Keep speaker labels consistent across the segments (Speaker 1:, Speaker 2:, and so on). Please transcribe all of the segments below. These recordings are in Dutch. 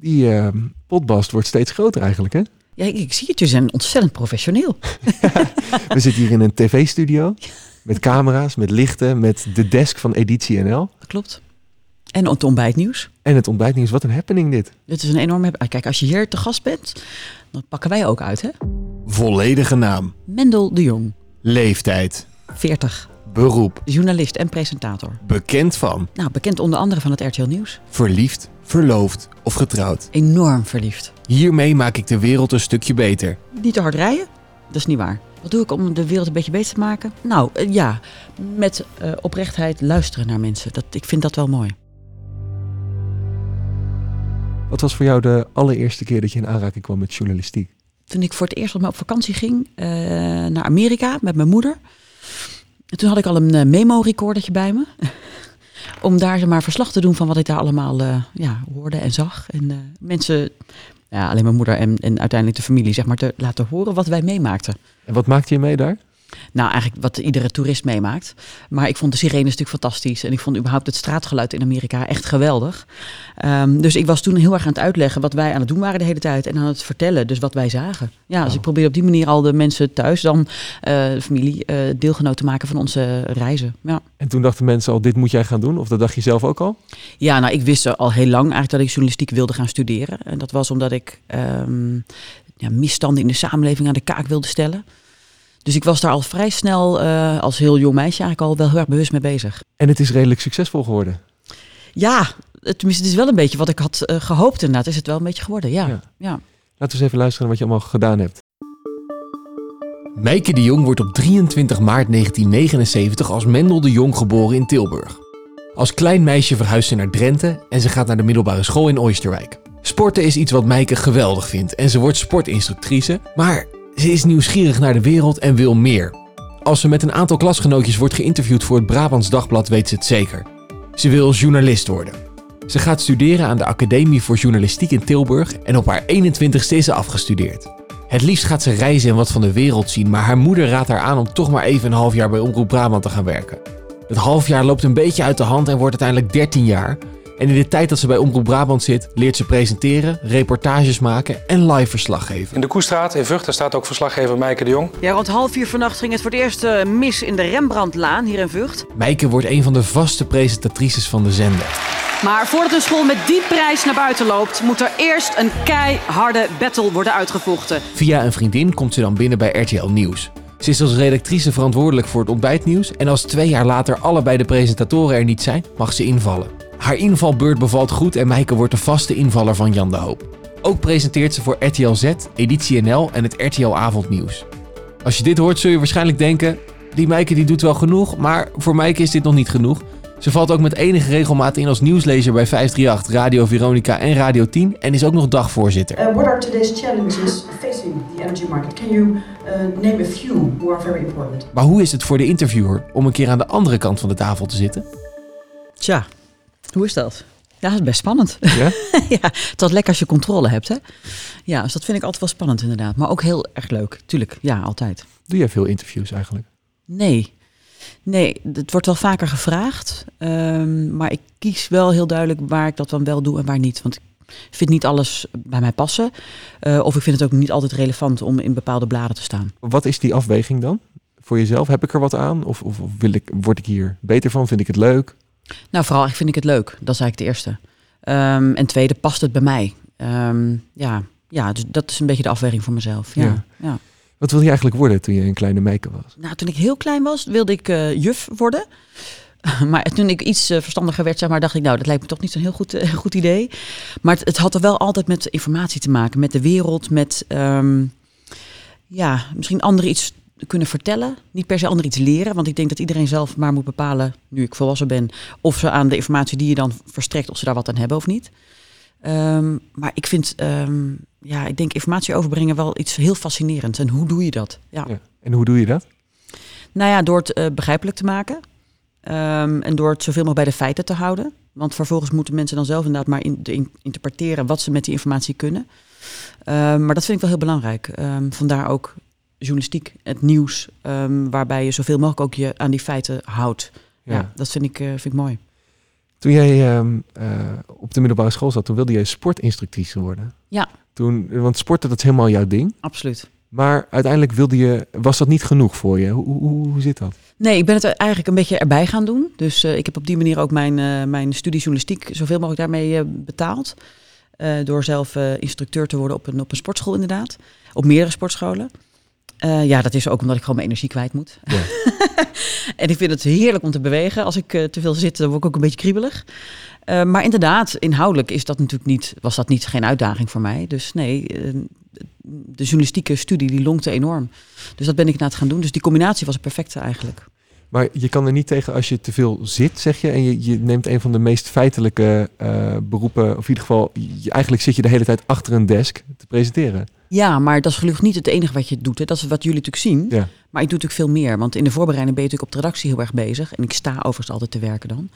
Speaker 1: Die uh, potbast wordt steeds groter eigenlijk, hè?
Speaker 2: Ja, ik, ik zie het. Je zijn ontzettend professioneel.
Speaker 1: We zitten hier in een tv-studio. Met camera's, met lichten, met de desk van Editie NL.
Speaker 2: Dat klopt. En het ontbijtnieuws.
Speaker 1: En het ontbijtnieuws. Wat een happening dit.
Speaker 2: Dit is een enorme... Kijk, als je hier te gast bent, dan pakken wij ook uit, hè?
Speaker 3: Volledige naam.
Speaker 2: Mendel de Jong.
Speaker 3: Leeftijd.
Speaker 2: 40.
Speaker 3: Beroep.
Speaker 2: Journalist en presentator.
Speaker 3: Bekend van.
Speaker 2: Nou, bekend onder andere van het RTL Nieuws.
Speaker 3: Verliefd, verloofd of getrouwd.
Speaker 2: Enorm verliefd.
Speaker 3: Hiermee maak ik de wereld een stukje beter.
Speaker 2: Niet te hard rijden? Dat is niet waar. Wat doe ik om de wereld een beetje beter te maken? Nou, uh, ja, met uh, oprechtheid luisteren naar mensen. Dat, ik vind dat wel mooi.
Speaker 1: Wat was voor jou de allereerste keer dat je in aanraking kwam met journalistiek?
Speaker 2: Toen ik voor het eerst op vakantie ging uh, naar Amerika met mijn moeder. En toen had ik al een memo-recordertje bij me. om daar maar verslag te doen van wat ik daar allemaal ja, hoorde en zag. En mensen ja, alleen mijn moeder en, en uiteindelijk de familie, zeg maar, te laten horen wat wij meemaakten.
Speaker 1: En wat maakte je mee daar?
Speaker 2: Nou, eigenlijk wat iedere toerist meemaakt. Maar ik vond de sirenes natuurlijk fantastisch. En ik vond überhaupt het straatgeluid in Amerika echt geweldig. Um, dus ik was toen heel erg aan het uitleggen wat wij aan het doen waren de hele tijd. En aan het vertellen, dus wat wij zagen. Ja, dus ik probeerde op die manier al de mensen thuis, dan uh, de familie, uh, deelgenoot te maken van onze reizen. Ja.
Speaker 1: En toen dachten mensen al, dit moet jij gaan doen? Of dat dacht je zelf ook al?
Speaker 2: Ja, nou, ik wist al heel lang eigenlijk dat ik journalistiek wilde gaan studeren. En dat was omdat ik um, ja, misstanden in de samenleving aan de kaak wilde stellen. Dus ik was daar al vrij snel, uh, als heel jong meisje, eigenlijk al wel heel erg bewust mee bezig.
Speaker 1: En het is redelijk succesvol geworden.
Speaker 2: Ja, tenminste, het is wel een beetje wat ik had uh, gehoopt. Inderdaad, is het wel een beetje geworden. Ja. ja. ja.
Speaker 1: Laten we eens even luisteren naar wat je allemaal gedaan hebt.
Speaker 3: Meike de Jong wordt op 23 maart 1979 als Mendel de Jong geboren in Tilburg. Als klein meisje verhuist ze naar Drenthe en ze gaat naar de middelbare school in Oosterwijk. Sporten is iets wat Meike geweldig vindt en ze wordt sportinstructrice, maar ze is nieuwsgierig naar de wereld en wil meer. Als ze met een aantal klasgenootjes wordt geïnterviewd voor het Brabants Dagblad weet ze het zeker. Ze wil journalist worden. Ze gaat studeren aan de Academie voor Journalistiek in Tilburg en op haar 21ste is ze afgestudeerd. Het liefst gaat ze reizen en wat van de wereld zien, maar haar moeder raadt haar aan om toch maar even een half jaar bij Omroep Brabant te gaan werken. Het halfjaar loopt een beetje uit de hand en wordt uiteindelijk 13 jaar. En in de tijd dat ze bij Omroep Brabant zit, leert ze presenteren, reportages maken en live verslag geven.
Speaker 4: In de Koestraat in Vught staat ook verslaggever Meike de Jong.
Speaker 2: Ja, rond half vier vannacht ging het voor het eerst uh, mis in de Rembrandtlaan hier in Vught.
Speaker 3: Meike wordt een van de vaste presentatrices van de zender.
Speaker 5: Maar voordat een school met die prijs naar buiten loopt, moet er eerst een keiharde battle worden uitgevochten.
Speaker 3: Via een vriendin komt ze dan binnen bij RTL Nieuws. Ze is als redactrice verantwoordelijk voor het ontbijtnieuws en als twee jaar later allebei de presentatoren er niet zijn, mag ze invallen. Haar invalbeurt bevalt goed en Meike wordt de vaste invaller van Jan de Hoop. Ook presenteert ze voor RTL Z, Editie NL en het RTL Avondnieuws. Als je dit hoort zul je waarschijnlijk denken, die Meike die doet wel genoeg, maar voor Meike is dit nog niet genoeg. Ze valt ook met enige regelmaat in als nieuwslezer bij 538, Radio Veronica en Radio 10 en is ook nog dagvoorzitter.
Speaker 6: Uh, what are today's challenges facing the energy market? Can you uh, name a few who are very important?
Speaker 3: Maar hoe is het voor de interviewer om een keer aan de andere kant van de tafel te zitten?
Speaker 2: Tja, hoe is dat? Ja, dat is best spannend.
Speaker 1: Ja?
Speaker 2: ja, het is lekker als je controle hebt, hè? Ja, dus dat vind ik altijd wel spannend inderdaad. Maar ook heel erg leuk, tuurlijk. Ja, altijd.
Speaker 1: Doe jij veel interviews eigenlijk?
Speaker 2: Nee. Nee, het wordt wel vaker gevraagd. Um, maar ik kies wel heel duidelijk waar ik dat dan wel doe en waar niet. Want ik vind niet alles bij mij passen. Uh, of ik vind het ook niet altijd relevant om in bepaalde bladen te staan.
Speaker 1: Wat is die afweging dan? Voor jezelf? Heb ik er wat aan? Of, of, of wil ik, word ik hier beter van? Vind ik het leuk?
Speaker 2: Nou, vooral vind ik het leuk. Dat is eigenlijk de eerste. Um, en tweede, past het bij mij? Um, ja, ja, dus dat is een beetje de afweging voor mezelf. Ja, ja. ja.
Speaker 1: Wat wilde je eigenlijk worden toen je een kleine meike was?
Speaker 2: Nou, toen ik heel klein was, wilde ik uh, juf worden. Maar toen ik iets uh, verstandiger werd, zeg maar, dacht ik, nou, dat lijkt me toch niet zo'n heel goed, uh, goed idee. Maar het, het, had er wel altijd met informatie te maken, met de wereld, met um, ja, misschien anderen iets kunnen vertellen. Niet per se anderen iets leren. Want ik denk dat iedereen zelf maar moet bepalen, nu ik volwassen ben, of ze aan de informatie die je dan verstrekt, of ze daar wat aan hebben of niet. Um, maar ik vind, um, ja, ik denk informatie overbrengen wel iets heel fascinerends. En hoe doe je dat? Ja. ja.
Speaker 1: En hoe doe je dat?
Speaker 2: Nou ja, door het uh, begrijpelijk te maken. Um, en door het zoveel mogelijk bij de feiten te houden. Want vervolgens moeten mensen dan zelf inderdaad maar in, in, interpreteren wat ze met die informatie kunnen. maar dat vind ik wel heel belangrijk. vandaar ook journalistiek, het nieuws, um, waarbij je zoveel mogelijk ook je aan die feiten houdt. Ja, ja dat vind ik, uh, vind ik mooi.
Speaker 1: Toen jij ehm, eh, op de middelbare school zat, toen wilde jij sportinstructrice worden.
Speaker 2: Ja.
Speaker 1: Toen, want sporten, dat is helemaal jouw ding.
Speaker 2: Absoluut.
Speaker 1: Maar uiteindelijk wilde je, was dat niet genoeg voor je? Hoe, hoe, hoe zit dat?
Speaker 2: Nee, ik ben het eigenlijk een beetje erbij gaan doen. Dus eh, ik heb op die manier ook mijn, eh, mijn studie journalistiek zoveel mogelijk daarmee eh, betaald. Eh, door zelf eh, instructeur te worden op een, op een sportschool inderdaad. Op meerdere sportscholen. Eh, ja, dat is ook omdat ik gewoon mijn energie kwijt moet.
Speaker 1: Ja.
Speaker 2: en ik vind het heerlijk om te bewegen. Als ik eh, te veel zit, dan word ik ook een beetje kriebelig. Eh, maar inderdaad, inhoudelijk is dat natuurlijk niet, was dat niet geen uitdaging voor mij. Dus nee, de journalistieke studie die lonkte enorm. Dus dat ben ik na het gaan doen. Dus die combinatie was het perfecte eigenlijk.
Speaker 1: Maar je kan er niet tegen als je te veel zit, zeg je. En je, je neemt een van de meest feitelijke beroepen. Of in ieder geval, je, eigenlijk zit je de hele tijd achter een desk te presenteren.
Speaker 2: Ja, maar dat is gelukkig niet het enige wat je doet. Hè. Dat is wat jullie natuurlijk zien.
Speaker 1: Ja.
Speaker 2: Maar ik doe natuurlijk veel meer. Want in de voorbereiding ben je natuurlijk op de redactie heel erg bezig. En ik sta overigens altijd te werken dan.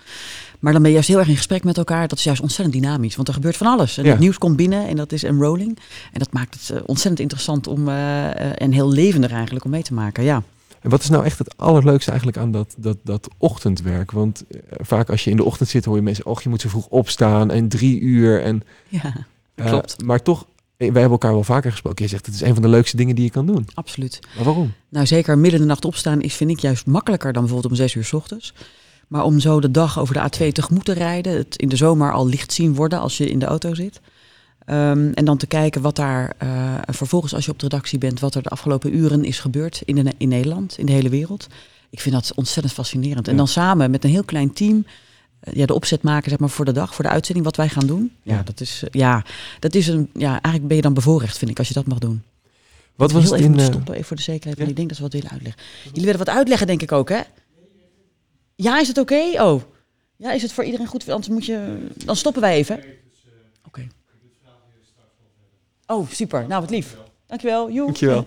Speaker 2: Maar dan ben je juist heel erg in gesprek met elkaar. Dat is juist ontzettend dynamisch. Want er gebeurt van alles. En
Speaker 1: Ja.
Speaker 2: het nieuws komt binnen en dat is enrolling. En dat maakt het eh, ontzettend interessant om, eh, eh, en heel levendig eigenlijk om mee te maken. Ja.
Speaker 1: En wat is nou echt het allerleukste eigenlijk aan dat, dat, dat ochtendwerk? Want vaak als je in de ochtend zit, hoor je mensen... och, je moet zo vroeg opstaan en drie uur. En,
Speaker 2: ja, klopt.
Speaker 1: maar toch, wij hebben elkaar wel vaker gesproken. Je zegt, het is een van de leukste dingen die je kan doen.
Speaker 2: Absoluut.
Speaker 1: Maar waarom?
Speaker 2: Nou, zeker midden in de nacht opstaan is, vind ik juist makkelijker dan bijvoorbeeld om zes uur 's ochtends. Maar om zo de dag over de A2 tegemoet te rijden, het in de zomer al licht zien worden als je in de auto zit. Ehm, en dan te kijken wat daar eh, vervolgens, als je op de redactie bent, wat er de afgelopen uren is gebeurd in, de, in Nederland, in de hele wereld. Ik vind dat ontzettend fascinerend. En dan samen met een heel klein team eh, ja, de opzet maken zeg maar, voor de dag, voor de uitzending, wat wij gaan doen. Ja,
Speaker 1: Ja.
Speaker 2: dat is, eh, ja, dat is een, ja, eigenlijk ben je dan bevoorrecht, vind ik, als je dat mag doen.
Speaker 1: Wat was
Speaker 2: heel
Speaker 1: het
Speaker 2: even
Speaker 1: in...
Speaker 2: moeten
Speaker 1: eh,
Speaker 2: stoppen, even voor de zekerheid.
Speaker 1: ja?
Speaker 2: Ik denk dat ze wat willen uitleggen. Jullie willen wat uitleggen, denk ik ook, hè? Ja, is het oké? Oh. Ja, is het voor iedereen goed? Anders moet je... Dan stoppen wij even. Oké. Oh, super. Nou, wat lief. Dankjewel. Joe.
Speaker 1: Dankjewel.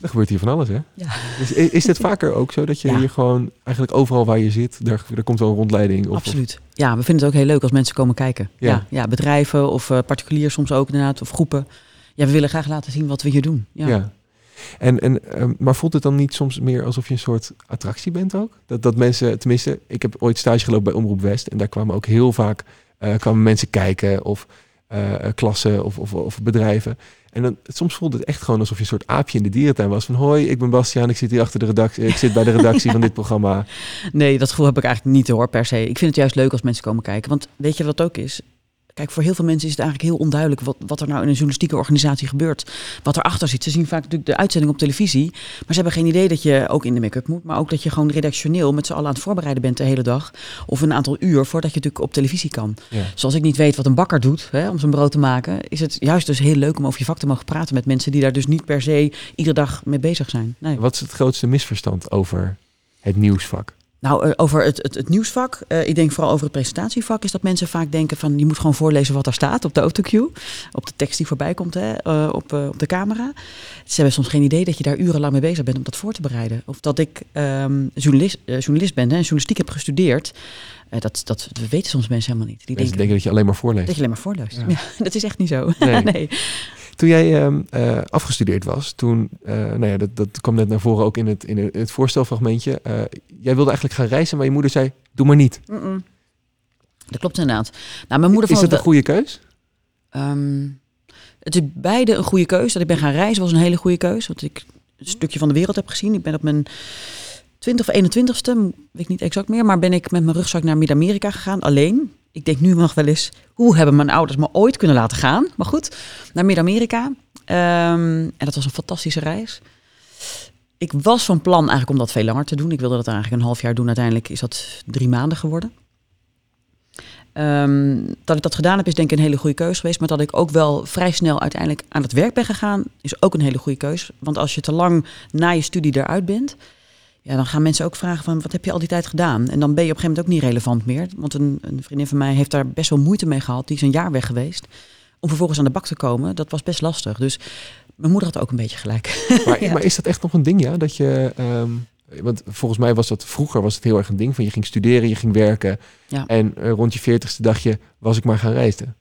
Speaker 1: Er gebeurt hier van alles, hè?
Speaker 2: Ja.
Speaker 1: Is, is is dit vaker ook zo dat je
Speaker 2: Ja.
Speaker 1: hier gewoon eigenlijk overal waar je zit, daar, daar komt wel een rondleiding? Of,
Speaker 2: Absoluut. Ja, we vinden het ook heel leuk als mensen komen kijken.
Speaker 1: Ja.
Speaker 2: Ja, ja, bedrijven of eh particulier soms ook inderdaad, of groepen. Ja, we willen graag laten zien wat we hier doen. Ja.
Speaker 1: En, en, ehm, maar voelt het dan niet soms meer alsof je een soort attractie bent ook? Dat, dat mensen, tenminste, ik heb ooit stage gelopen bij Omroep West en daar kwamen ook heel vaak eh, kwamen mensen kijken of eh, klassen of, of, of bedrijven. En dan, soms voelde het echt gewoon alsof je een soort aapje in de dierentuin was. Van hoi, ik ben Bastiaan, ik zit hier achter de redactie, ik zit bij de redactie van dit programma.
Speaker 2: Nee, dat gevoel heb ik eigenlijk niet hoor, per se. Ik vind het juist leuk als mensen komen kijken. Want weet je wat ook is? Kijk, voor heel veel mensen is het eigenlijk heel onduidelijk wat, wat er nou in een journalistieke organisatie gebeurt. Wat erachter zit. Ze zien vaak natuurlijk de uitzending op televisie. Maar ze hebben geen idee dat je ook in de make-up moet. Maar ook dat je gewoon redactioneel met z'n allen aan het voorbereiden bent de hele dag. Of een aantal uur voordat je natuurlijk op televisie kan.
Speaker 1: Ja.
Speaker 2: Zoals ik niet weet wat een bakker doet hè, om zijn brood te maken. Is het juist dus heel leuk om over je vak te mogen praten met mensen die daar dus niet per se iedere dag mee bezig zijn. Nee.
Speaker 1: Wat is het grootste misverstand over het nieuwsvak?
Speaker 2: Nou, eh, over het, het, het nieuwsvak. eh, ik denk vooral over het presentatievak. Is dat mensen vaak denken van je moet gewoon voorlezen wat er staat op de autocue. Op de tekst die voorbij komt hè, eh, op, op de camera. Ze hebben soms geen idee dat je daar urenlang mee bezig bent om dat voor te bereiden. Of dat ik ehm, journalist, journalist ben hè, en journalistiek heb gestudeerd. Dat, dat weten soms mensen helemaal niet. Die
Speaker 1: Mensen
Speaker 2: denken
Speaker 1: denken dat je alleen maar voorleest.
Speaker 2: dat je alleen maar voorleest.
Speaker 1: Ja.
Speaker 2: Ja. dat is echt niet zo.
Speaker 1: Nee.
Speaker 2: nee.
Speaker 1: Toen jij ehm, eh, afgestudeerd was, toen, eh, nou ja, dat, dat kwam net naar voren ook in het, in het, voorstelfragmentje. Eh, jij wilde eigenlijk gaan reizen, maar je moeder zei, doe maar niet.
Speaker 2: Dat klopt inderdaad. Nou, mijn moeder
Speaker 1: Is dat een goede keus?
Speaker 2: Ehm, het is beide een goede keus. Dat ik ben gaan reizen was een hele goede keus. Want ik een stukje van de wereld heb gezien. Ik ben op mijn 20 of 21ste, weet ik niet exact meer, maar ben ik met mijn rugzak naar Midden-Amerika gegaan, alleen. Ik denk nu nog wel eens, hoe hebben mijn ouders me ooit kunnen laten gaan? Maar goed, naar Midden-Amerika. Ehm, en dat was een fantastische reis. Ik was van plan eigenlijk om dat veel langer te doen. Ik wilde dat eigenlijk een half jaar doen. Uiteindelijk is dat drie maanden geworden. Ehm, dat ik dat gedaan heb, is denk ik een hele goede keuze geweest. Maar dat ik ook wel vrij snel uiteindelijk aan het werk ben gegaan, is ook een hele goede keuze. Want als je te lang na je studie eruit bent, ja, dan gaan mensen ook vragen van wat heb je al die tijd gedaan? En dan ben je op een gegeven moment ook niet relevant meer. Want een, een vriendin van mij heeft daar best wel moeite mee gehad. Die is een jaar weg geweest. Om vervolgens aan de bak te komen, dat was best lastig. Dus mijn moeder had ook een beetje gelijk.
Speaker 1: Maar,
Speaker 2: Ja.
Speaker 1: maar is dat echt nog een ding, ja? Dat je, ehm, want volgens mij was dat vroeger was het heel erg een ding van je ging studeren, je ging werken.
Speaker 2: Ja.
Speaker 1: En eh, rond je veertigste dacht je, was ik maar gaan reizen.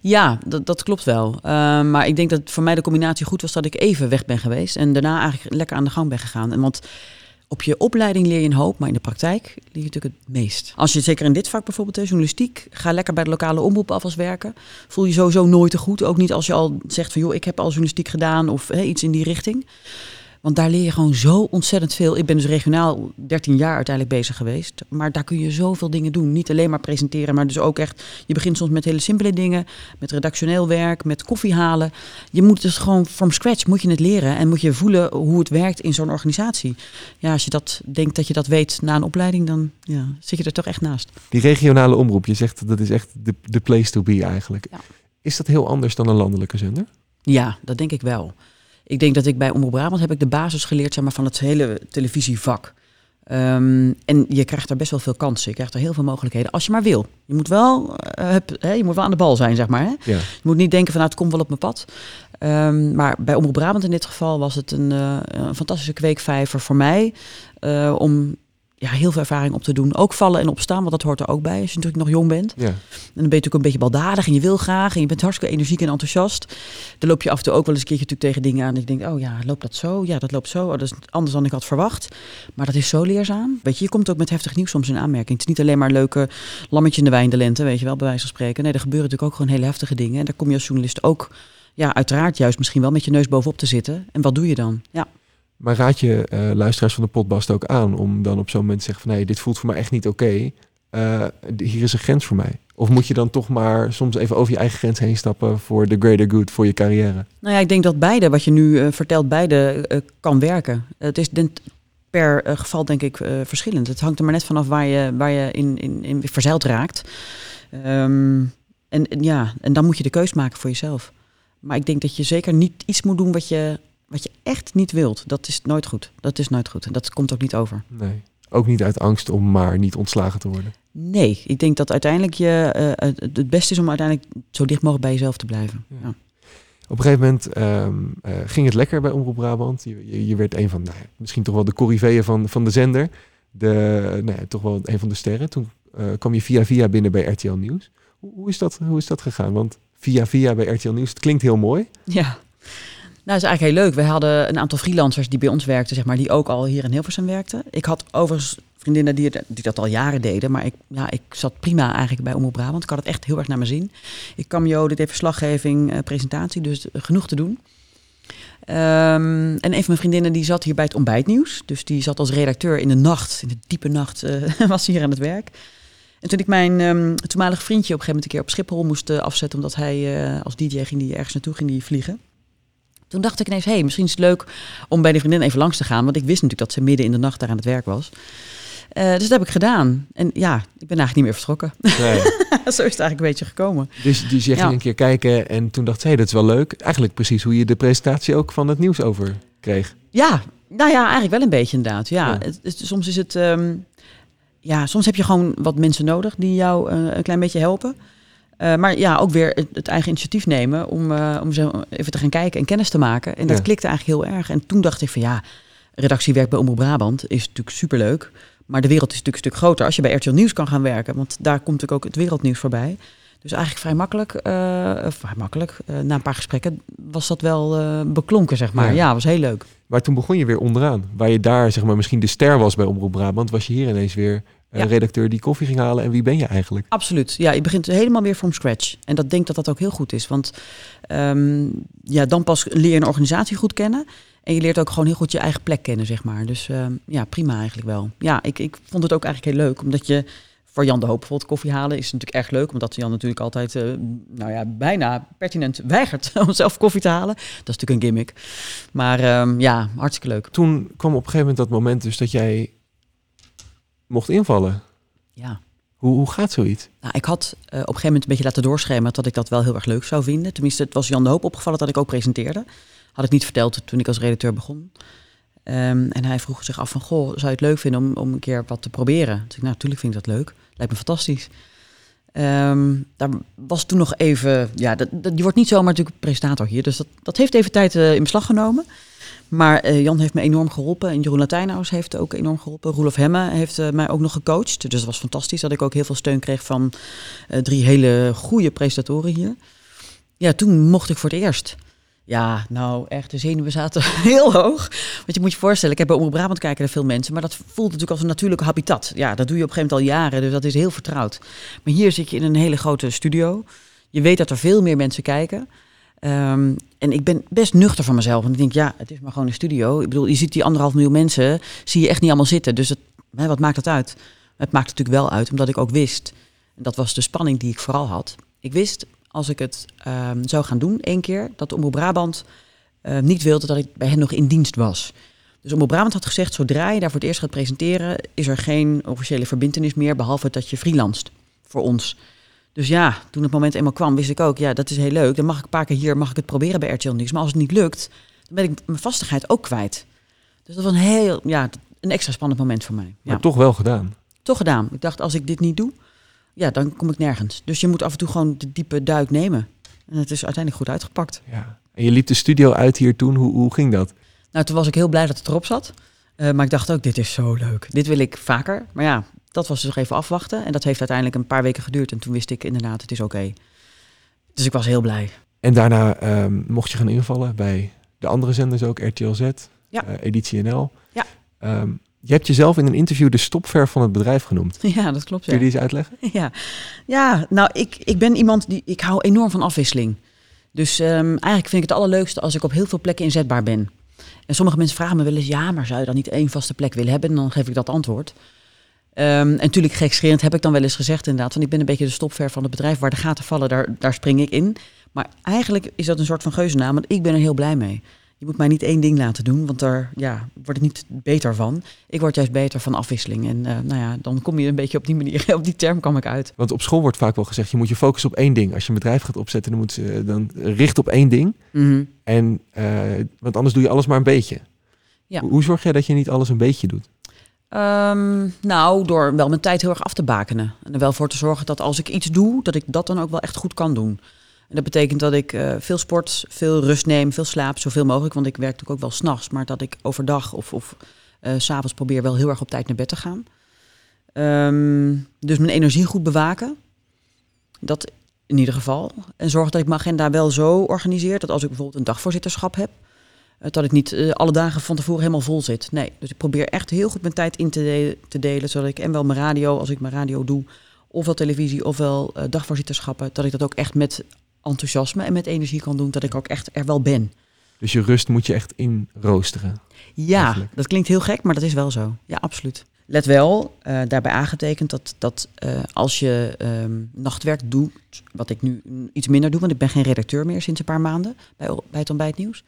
Speaker 2: Ja, dat, dat klopt wel. Uh, maar ik denk dat voor mij de combinatie goed was dat ik even weg ben geweest. En daarna eigenlijk lekker aan de gang ben gegaan. En want op je opleiding leer je een hoop, maar in de praktijk leer je natuurlijk het meest. Als je zeker in dit vak bijvoorbeeld, hè, journalistiek, ga lekker bij de lokale omroep alvast werken. Voel je sowieso nooit te goed. Ook niet als je al zegt van joh, ik heb al journalistiek gedaan of hè, iets in die richting. Want daar leer je gewoon zo ontzettend veel. Ik ben dus regionaal 13 jaar uiteindelijk bezig geweest. Maar daar kun je zoveel dingen doen. Niet alleen maar presenteren, maar dus ook echt. Je begint soms met hele simpele dingen. Met redactioneel werk, met koffie halen. Je moet dus gewoon from scratch moet je het leren. En moet je voelen hoe het werkt in zo'n organisatie. Ja, als je dat denkt dat je dat weet na een opleiding, dan ja, zit je er toch echt naast.
Speaker 1: Die regionale omroep, je zegt dat is echt de, de place to be eigenlijk.
Speaker 2: Ja.
Speaker 1: Is dat heel anders dan een landelijke zender?
Speaker 2: Ja, dat denk ik wel. Ik denk dat ik bij Omroep Brabant heb ik de basis geleerd zeg maar, van het hele televisievak. Ehm, en je krijgt daar best wel veel kansen. Je krijgt er heel veel mogelijkheden. Als je maar wil. Je moet wel, eh, hè, je moet wel aan de bal zijn, zeg maar. Hè?
Speaker 1: Ja.
Speaker 2: Je moet niet denken van nou, het komt wel op mijn pad. Ehm, maar bij Omroep Brabant in dit geval was het een, een fantastische kweekvijver voor mij. eh, om ja, heel veel ervaring op te doen. Ook vallen en opstaan, want dat hoort er ook bij als je natuurlijk nog jong bent.
Speaker 1: Ja.
Speaker 2: En dan ben je natuurlijk een beetje baldadig en je wil graag. En je bent hartstikke energiek en enthousiast. Dan loop je af en toe ook wel eens een keertje natuurlijk tegen dingen aan. En je denkt, oh ja, loopt dat zo? Ja, dat loopt zo. Oh, dat is anders dan ik had verwacht. Maar dat is zo leerzaam. Weet je, je komt ook met heftig nieuws soms in aanmerking. Het is niet alleen maar leuke lammetje in de wijn de lente, weet je wel, bij wijze van spreken. Nee, er gebeuren natuurlijk ook gewoon hele heftige dingen. En daar kom je als journalist ook, ja, uiteraard juist misschien wel met je neus bovenop te zitten. En wat doe je dan? Ja.
Speaker 1: Maar raad je eh, luisteraars van de potbast ook aan om dan op zo'n moment te zeggen van nee, dit voelt voor mij echt niet oké. Eh, hier is een grens voor mij. Of moet je dan toch maar soms even over je eigen grens heen stappen voor de greater good, voor je carrière?
Speaker 2: Nou ja, ik denk dat beide, wat je nu eh, vertelt, beide kan werken. Het is per geval denk ik verschillend. Het hangt er maar net vanaf waar je, waar je in, in, in verzeild raakt. Ehm, en ja, en dan moet je de keus maken voor jezelf. Maar ik denk dat je zeker niet iets moet doen wat je, wat je echt niet wilt. Dat is nooit goed. Dat is nooit goed. En dat komt ook niet over.
Speaker 1: Nee. Ook niet uit angst om maar niet ontslagen te worden.
Speaker 2: Nee, ik denk dat uiteindelijk je, eh, het, het beste is om uiteindelijk zo dicht mogelijk bij jezelf te blijven.
Speaker 1: Ja.
Speaker 2: Ja.
Speaker 1: Op een gegeven moment ehm, eh, ging het lekker bij Omroep Brabant. Je, je, je werd een van, nou, ja, misschien toch wel de corriveeën van, van de zender. De, nou ja, toch wel een van de sterren. Toen eh, kwam je via via binnen bij RTL Nieuws. Hoe, hoe, is dat, hoe is dat gegaan? Want via via bij RTL Nieuws, het klinkt heel mooi.
Speaker 2: Ja. Nou, dat is eigenlijk heel leuk. We hadden een aantal freelancers die bij ons werkten, zeg maar, die ook al hier in Hilversum werkten. Ik had overigens vriendinnen die, dat al jaren deden, maar ik, ja, ik zat prima eigenlijk bij Omroep Brabant. Ik had het echt heel erg naar mijn zin. Ik kwam Jo, dit heeft verslaggeving, eh, presentatie, dus genoeg te doen. Ehm, en een van mijn vriendinnen die zat hier bij het ontbijtnieuws. Dus die zat als redacteur in de nacht, in de diepe nacht, eh, was hier aan het werk. En toen ik mijn ehm toenmalige vriendje op een gegeven moment een keer op Schiphol moest eh, afzetten, omdat hij als DJ ging die ergens naartoe ging die vliegen. Toen dacht ik ineens, hé, hey, misschien is het leuk om bij die vriendin even langs te gaan. Want ik wist natuurlijk dat ze midden in de nacht daar aan het werk was. Eh, dus dat heb ik gedaan. En ja, ik ben eigenlijk niet meer vertrokken. Zo is het eigenlijk een beetje gekomen.
Speaker 1: Dus, dus je ging
Speaker 2: Ja.
Speaker 1: een keer kijken en toen dacht je, hey, dat is wel leuk. Eigenlijk precies hoe je de presentatie ook van het nieuws over kreeg.
Speaker 2: Ja, nou ja, eigenlijk wel een beetje inderdaad. Ja,
Speaker 1: Ja.
Speaker 2: Het, het- soms is het... ehm, ja, soms heb je gewoon wat mensen nodig die jou eh, een klein beetje helpen. Eh, maar ja, ook weer het, het eigen initiatief nemen om, eh, om zo even te gaan kijken en kennis te maken. En dat
Speaker 1: Ja.
Speaker 2: klikte eigenlijk heel erg. En toen dacht ik van ja, redactiewerk bij Omroep Brabant is natuurlijk superleuk. Maar de wereld is natuurlijk een stuk groter als je bij RTL Nieuws kan gaan werken. Want daar komt natuurlijk ook het wereldnieuws voorbij. Dus eigenlijk vrij makkelijk, eh, vrij makkelijk. na een paar gesprekken was dat wel beklonken, zeg maar.
Speaker 1: Ja.
Speaker 2: Ja, was heel leuk.
Speaker 1: Maar toen begon je weer onderaan. Waar je daar zeg maar misschien de ster was bij Omroep Brabant, was je hier ineens weer
Speaker 2: Ja.
Speaker 1: redacteur die koffie ging halen. En wie ben je eigenlijk?
Speaker 2: Absoluut. Ja, je begint helemaal weer from scratch. En dat denk dat dat ook heel goed is. Want ehm, ja, dan pas leer je een organisatie goed kennen. En je leert ook gewoon heel goed je eigen plek kennen, zeg maar. Dus ehm, ja, prima eigenlijk wel. Ja, ik, ik vond het ook eigenlijk heel leuk. Omdat je voor Jan de Hoop bijvoorbeeld koffie halen is natuurlijk erg leuk. Omdat Jan natuurlijk altijd, eh, nou ja, bijna pertinent weigert om zelf koffie te halen. Dat is natuurlijk een gimmick. Maar ehm, ja, hartstikke leuk.
Speaker 1: Toen kwam op een gegeven moment dat moment dus dat jij mocht invallen.
Speaker 2: Ja.
Speaker 1: Hoe, hoe gaat zoiets?
Speaker 2: Nou, ik had eh, op een gegeven moment een beetje laten doorschemeren dat ik dat wel heel erg leuk zou vinden. Tenminste, het was Jan de Hoop opgevallen dat ik ook presenteerde. Had ik niet verteld toen ik als redacteur begon. Ehm, en hij vroeg zich af van, goh, zou je het leuk vinden om, om een keer wat te proberen? Toen zei ik, nou, natuurlijk vind ik dat leuk. Lijkt me fantastisch. Ehm, daar was toen nog even, ja, dat, dat, je wordt niet zomaar natuurlijk presentator hier. Dus dat, dat heeft even tijd eh, in beslag genomen. Maar eh, Jan heeft me enorm geholpen. En Jeroen Latijnhuis heeft ook enorm geholpen. Roelof Hemme heeft eh, mij ook nog gecoacht. Dus dat was fantastisch dat ik ook heel veel steun kreeg van eh, drie hele goede presentatoren hier. Ja, toen mocht ik voor het eerst. Ja, nou echt, de zenuwen zaten heel hoog. Want je moet je voorstellen, ik heb bij Omroep Brabant kijken er veel mensen, maar dat voelt natuurlijk als een natuurlijke habitat. Ja, dat doe je op een gegeven moment al jaren, dus dat is heel vertrouwd. Maar hier zit je in een hele grote studio. Je weet dat er veel meer mensen kijken. Ehm, en ik ben best nuchter van mezelf. Want ik denk, ja, het is maar gewoon een studio. Ik bedoel, je ziet die anderhalf miljoen mensen, zie je echt niet allemaal zitten. Dus hè, wat maakt het uit? Het maakt natuurlijk wel uit, omdat ik ook wist, en dat was de spanning die ik vooral had. Ik wist, als ik het ehm, zou gaan doen, één keer, dat de Omroep Brabant eh, niet wilde dat ik bij hen nog in dienst was. Dus Omroep Brabant had gezegd, zodra je daar voor het eerst gaat presenteren, is er geen officiële verbindenis meer, behalve dat je freelanst voor ons. Dus ja, toen het moment eenmaal kwam, wist ik ook, ja, dat is heel leuk. Dan mag ik een paar keer hier, mag ik het proberen bij RTL Nieuws. Maar als het niet lukt, dan ben ik mijn vastigheid ook kwijt. Dus dat was een heel, ja, een extra spannend moment voor mij.
Speaker 1: Maar
Speaker 2: Ja.
Speaker 1: toch wel gedaan.
Speaker 2: Toch gedaan. Ik dacht, als ik dit niet doe, ja, dan kom ik nergens. Dus je moet af en toe gewoon de diepe duik nemen. En het is uiteindelijk goed uitgepakt.
Speaker 1: Ja. En je liep de studio uit hier toen. Hoe, hoe ging dat?
Speaker 2: Nou, toen was ik heel blij dat het erop zat. Eh, maar ik dacht ook, dit is zo leuk. Dit wil ik vaker. Maar ja, dat was dus nog even afwachten. En dat heeft uiteindelijk een paar weken geduurd. En toen wist ik inderdaad, het is oké. Dus ik was heel blij.
Speaker 1: En daarna ehm, mocht je gaan invallen bij de andere zenders ook, RTL Z,
Speaker 2: Ja.
Speaker 1: eh, Editie NL.
Speaker 2: Ja.
Speaker 1: Ehm, je hebt jezelf in een interview de stopver van het bedrijf genoemd.
Speaker 2: Ja, dat klopt.
Speaker 1: Kun je die eens uitleggen?
Speaker 2: Ja, ja nou, ik, ik ben iemand die. Ik hou enorm van afwisseling. Dus ehm, eigenlijk vind ik het allerleukste als ik op heel veel plekken inzetbaar ben. En sommige mensen vragen me wel eens: ja, maar zou je dan niet één vaste plek willen hebben? En dan geef ik dat antwoord. Ehm, en natuurlijk gekscherend heb ik dan wel eens gezegd inderdaad, want ik ben een beetje de stopver van het bedrijf. Waar de gaten vallen, daar, daar spring ik in. Maar eigenlijk is dat een soort van geuzennaam, want ik ben er heel blij mee. Je moet mij niet één ding laten doen, want daar ja, word ik niet beter van. Ik word juist beter van afwisseling. En eh, nou ja, dan kom je een beetje op die manier, op die term kwam ik uit.
Speaker 1: Want op school wordt vaak wel gezegd, je moet je focussen op één ding. Als je een bedrijf gaat opzetten, dan moet je dan richt op één ding.
Speaker 2: Mhm.
Speaker 1: En, eh, want anders doe je alles maar een beetje.
Speaker 2: Ja.
Speaker 1: Hoe, hoe zorg jij dat je niet alles een beetje doet?
Speaker 2: Ehm, nou, door wel mijn tijd heel erg af te bakenen. En er wel voor te zorgen dat als ik iets doe, dat ik dat dan ook wel echt goed kan doen. En dat betekent dat ik eh, veel sport, veel rust neem, veel slaap, zoveel mogelijk. Want ik werk natuurlijk ook wel s'nachts, maar dat ik overdag of, of s s'avonds probeer wel heel erg op tijd naar bed te gaan. Ehm, dus mijn energie goed bewaken. Dat in ieder geval. En zorg dat ik mijn agenda wel zo organiseer dat als ik bijvoorbeeld een dagvoorzitterschap heb, dat ik niet eh, alle dagen van tevoren helemaal vol zit. Nee, dus ik probeer echt heel goed mijn tijd in te, de- te delen, zodat ik en wel mijn radio, als ik mijn radio doe, ofwel televisie ofwel eh, dagvoorzitterschappen, dat ik dat ook echt met enthousiasme en met energie kan doen, dat ik ook echt er wel ben.
Speaker 1: Dus je rust moet je echt inroosteren.
Speaker 2: Ja,
Speaker 1: Eigenlijk.
Speaker 2: dat klinkt heel gek, maar dat is wel zo. Ja, absoluut. Let wel, eh, daarbij aangetekend dat, dat eh, als je ehm, nachtwerk doet, wat ik nu iets minder doe, want ik ben geen redacteur meer sinds een paar maanden bij, bij het ontbijtnieuws.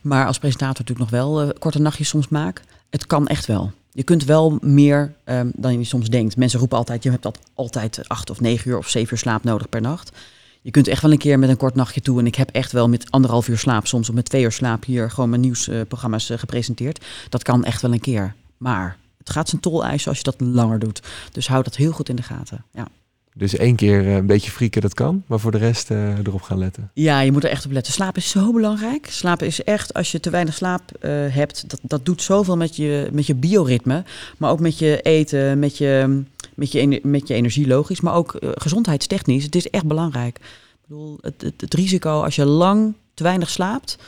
Speaker 2: Maar als presentator natuurlijk nog wel eh, korte nachtjes soms maak. Het kan echt wel. Je kunt wel meer ehm, dan je soms denkt. Mensen roepen altijd, je hebt dat altijd acht of negen uur of zeven uur slaap nodig per nacht. Je kunt echt wel een keer met een kort nachtje toe. En ik heb echt wel met anderhalf uur slaap, soms of met twee uur slaap hier gewoon mijn nieuwsprogramma's gepresenteerd. Dat kan echt wel een keer. Maar het gaat zijn tol eisen als je dat langer doet. Dus houd dat heel goed in de gaten. Ja.
Speaker 1: Dus één keer eh, een beetje frieken, dat kan. Maar voor de rest eh, erop gaan letten.
Speaker 2: Ja, je moet er echt op letten. Slaap is zo belangrijk. Slapen is echt, als je te weinig slaap eh, hebt, dat, dat doet zoveel met je, met je bioritme. Maar ook met je eten, met je, met je, met je energie, logisch. Maar ook gezondheidstechnisch. Het is echt belangrijk. Ik bedoel, het, het, het risico als je lang te weinig slaapt.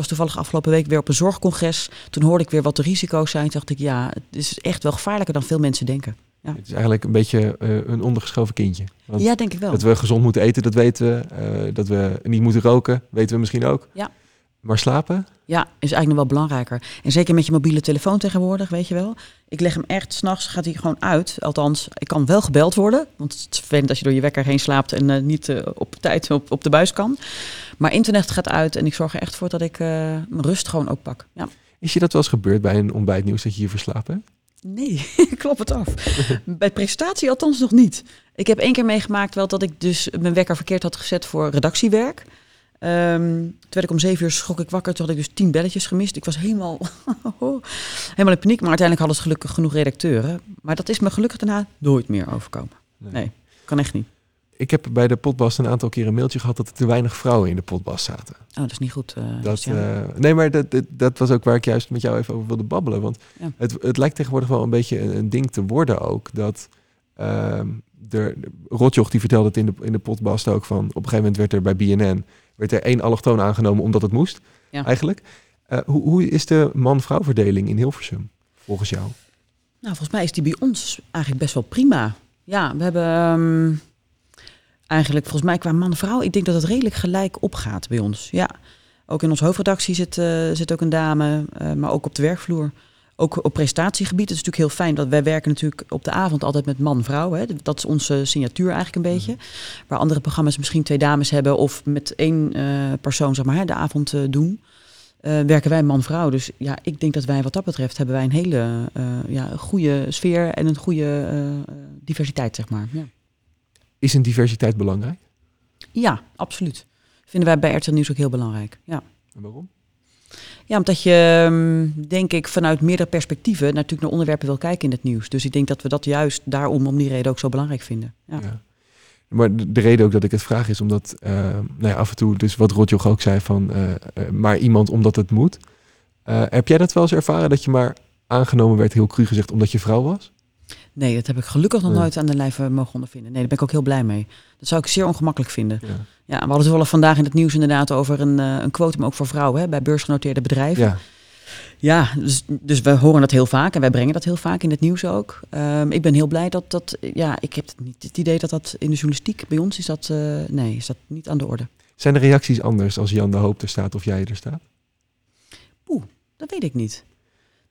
Speaker 2: Was toevallig afgelopen week weer op een zorgcongres. Toen hoorde ik weer wat de risico's zijn. Toen dacht ik, ja, het is echt wel gevaarlijker dan veel mensen denken. Ja,
Speaker 1: Het is eigenlijk een beetje eh, een ondergeschoven kindje. Want
Speaker 2: ja denk ik wel.
Speaker 1: Dat we gezond moeten eten, dat weten we. Eh, dat we niet moeten roken, weten we misschien ook.
Speaker 2: Ja.
Speaker 1: Maar slapen?
Speaker 2: Ja, is eigenlijk nog wel belangrijker. En zeker met je mobiele telefoon tegenwoordig, weet je wel. Ik leg hem echt, s'nachts gaat hij gewoon uit. Althans, ik kan wel gebeld worden. Want het is vervelend als je door je wekker heen slaapt en eh, niet eh, op tijd op, op de buis kan. Maar internet gaat uit en ik zorg er echt voor dat ik eh, mijn rust gewoon ook pak. Ja.
Speaker 1: Is je dat wel eens gebeurd bij een ontbijtnieuws dat je hier verslapen hebt?
Speaker 2: Nee, ik klop het af. Bij presentatie althans nog niet. Ik heb één keer meegemaakt wel dat ik dus mijn wekker verkeerd had gezet voor redactiewerk. Ehm, toen werd ik om zeven uur schrok ik wakker. Toen had ik dus tien belletjes gemist. Ik was helemaal, helemaal in paniek. Maar uiteindelijk hadden ze gelukkig genoeg redacteuren. Maar dat is me gelukkig daarna nooit meer overkomen. Nee, kan echt niet.
Speaker 1: Ik heb bij de potbast een aantal keer een mailtje gehad dat er te weinig vrouwen in de potbast zaten.
Speaker 2: Oh, dat is niet goed. eh,
Speaker 1: Dat, eh, nee, maar dat, dat, dat was ook waar ik juist met jou even over wilde babbelen. Want
Speaker 2: Ja.
Speaker 1: het, het lijkt tegenwoordig wel een beetje een, een ding te worden ook. Dat er, Rotjoch die vertelde het in de, in de potbast ook van... op een gegeven moment werd er bij BNN... werd er één allochtoon aangenomen omdat het moest,
Speaker 2: Ja.
Speaker 1: eigenlijk. Eh, hoe, hoe is de man-vrouw verdeling in Hilversum, volgens jou?
Speaker 2: Nou, volgens mij is die bij ons eigenlijk best wel prima. Ja, we hebben ehm, eigenlijk volgens mij qua man-vrouw, ik denk dat het redelijk gelijk opgaat bij ons. Ja, ook in onze hoofdredactie zit, eh, zit ook een dame, eh, maar ook op de werkvloer. Ook op prestatiegebied. Het is natuurlijk heel fijn dat wij werken natuurlijk op de avond altijd met man-vrouw. Dat is onze signatuur eigenlijk een beetje. Waar andere programma's misschien twee dames hebben of met één eh, persoon zeg maar, hè, de avond eh, doen. eh, werken wij man-vrouw. Dus ja, ik denk dat wij wat dat betreft hebben wij een hele ja, goede sfeer en een goede diversiteit, zeg maar. Ja.
Speaker 1: Is een diversiteit belangrijk?
Speaker 2: ja, absoluut. Vinden wij bij RTL Nieuws ook heel belangrijk. Ja.
Speaker 1: En waarom?
Speaker 2: Ja, omdat je, ehm, denk ik, vanuit meerdere perspectieven natuurlijk naar onderwerpen wil kijken in het nieuws. Dus ik denk dat we dat juist daarom, om die reden, ook zo belangrijk vinden. Ja.
Speaker 1: Maar de, de reden ook dat ik het vraag is omdat eh, nou ja, af en toe, dus wat Rotjoch ook zei van eh, eh, maar iemand omdat het moet. Eh, heb jij dat wel eens ervaren dat je maar aangenomen werd, heel cru gezegd, omdat je vrouw was?
Speaker 2: Nee, dat heb ik gelukkig nog nooit aan de lijve mogen ondervinden. Nee, daar ben ik ook heel blij mee. Dat zou ik zeer ongemakkelijk vinden.
Speaker 1: Ja.
Speaker 2: Ja, we hadden toevallig vandaag in het nieuws inderdaad over een, eh, een quotum ook voor vrouwen hè, bij beursgenoteerde bedrijven.
Speaker 1: ja.
Speaker 2: Ja, dus, dus we horen dat heel vaak en wij brengen dat heel vaak in het nieuws ook. Ehm, ik ben heel blij dat dat, ja, ik heb niet het idee dat dat in de journalistiek bij ons is dat, eh, nee, is dat niet aan de orde.
Speaker 1: Zijn de reacties anders als Jan de Hoop er staat of jij er staat?
Speaker 2: Dat weet ik niet.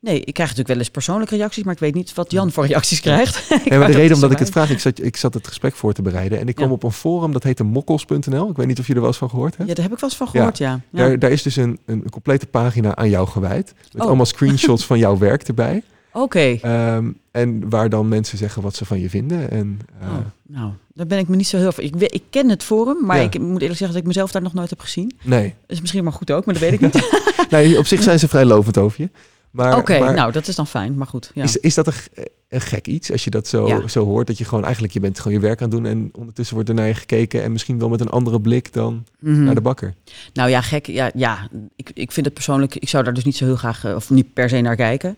Speaker 2: Nee, ik krijg natuurlijk wel eens persoonlijke reacties, maar ik weet niet wat Jan voor reacties krijgt. Ik wou
Speaker 1: maar de reden omdat ik het vraag, ik zat, ik zat het gesprek voor te bereiden en ik kwam
Speaker 2: Ja.
Speaker 1: op een forum dat heette mokkels.nl. Ik weet niet of je er wel eens van gehoord hebt.
Speaker 2: Ja, daar heb ik wel eens van gehoord, ja. ja.
Speaker 1: Daar, daar is dus een, een complete pagina aan jou gewijd. Met
Speaker 2: Oh.
Speaker 1: allemaal screenshots van jouw werk erbij.
Speaker 2: Oké.
Speaker 1: Ehm, en waar dan mensen zeggen wat ze van je vinden. En, eh,
Speaker 2: Oh, nou, daar ben ik me niet zo heel... Ik, we- ik ken het forum, maar
Speaker 1: Ja.
Speaker 2: ik moet eerlijk zeggen dat ik mezelf daar nog nooit heb gezien.
Speaker 1: Nee.
Speaker 2: is misschien maar goed ook, maar dat weet ik niet.
Speaker 1: nee, op zich zijn ze vrij lovend over je. Maar,
Speaker 2: Oké, nou, dat is dan fijn, maar goed. Ja.
Speaker 1: is, is dat een, gek iets als je dat zo,
Speaker 2: Ja.
Speaker 1: zo hoort? Dat je gewoon eigenlijk, je bent gewoon je werk aan het doen en ondertussen wordt er naar je gekeken en misschien wel met een andere blik dan
Speaker 2: Mhm.
Speaker 1: naar de bakker.
Speaker 2: Nou ja, gek. Ja, ja ik, ik vind het persoonlijk, ik zou daar dus niet zo heel graag, eh, of niet per se naar kijken.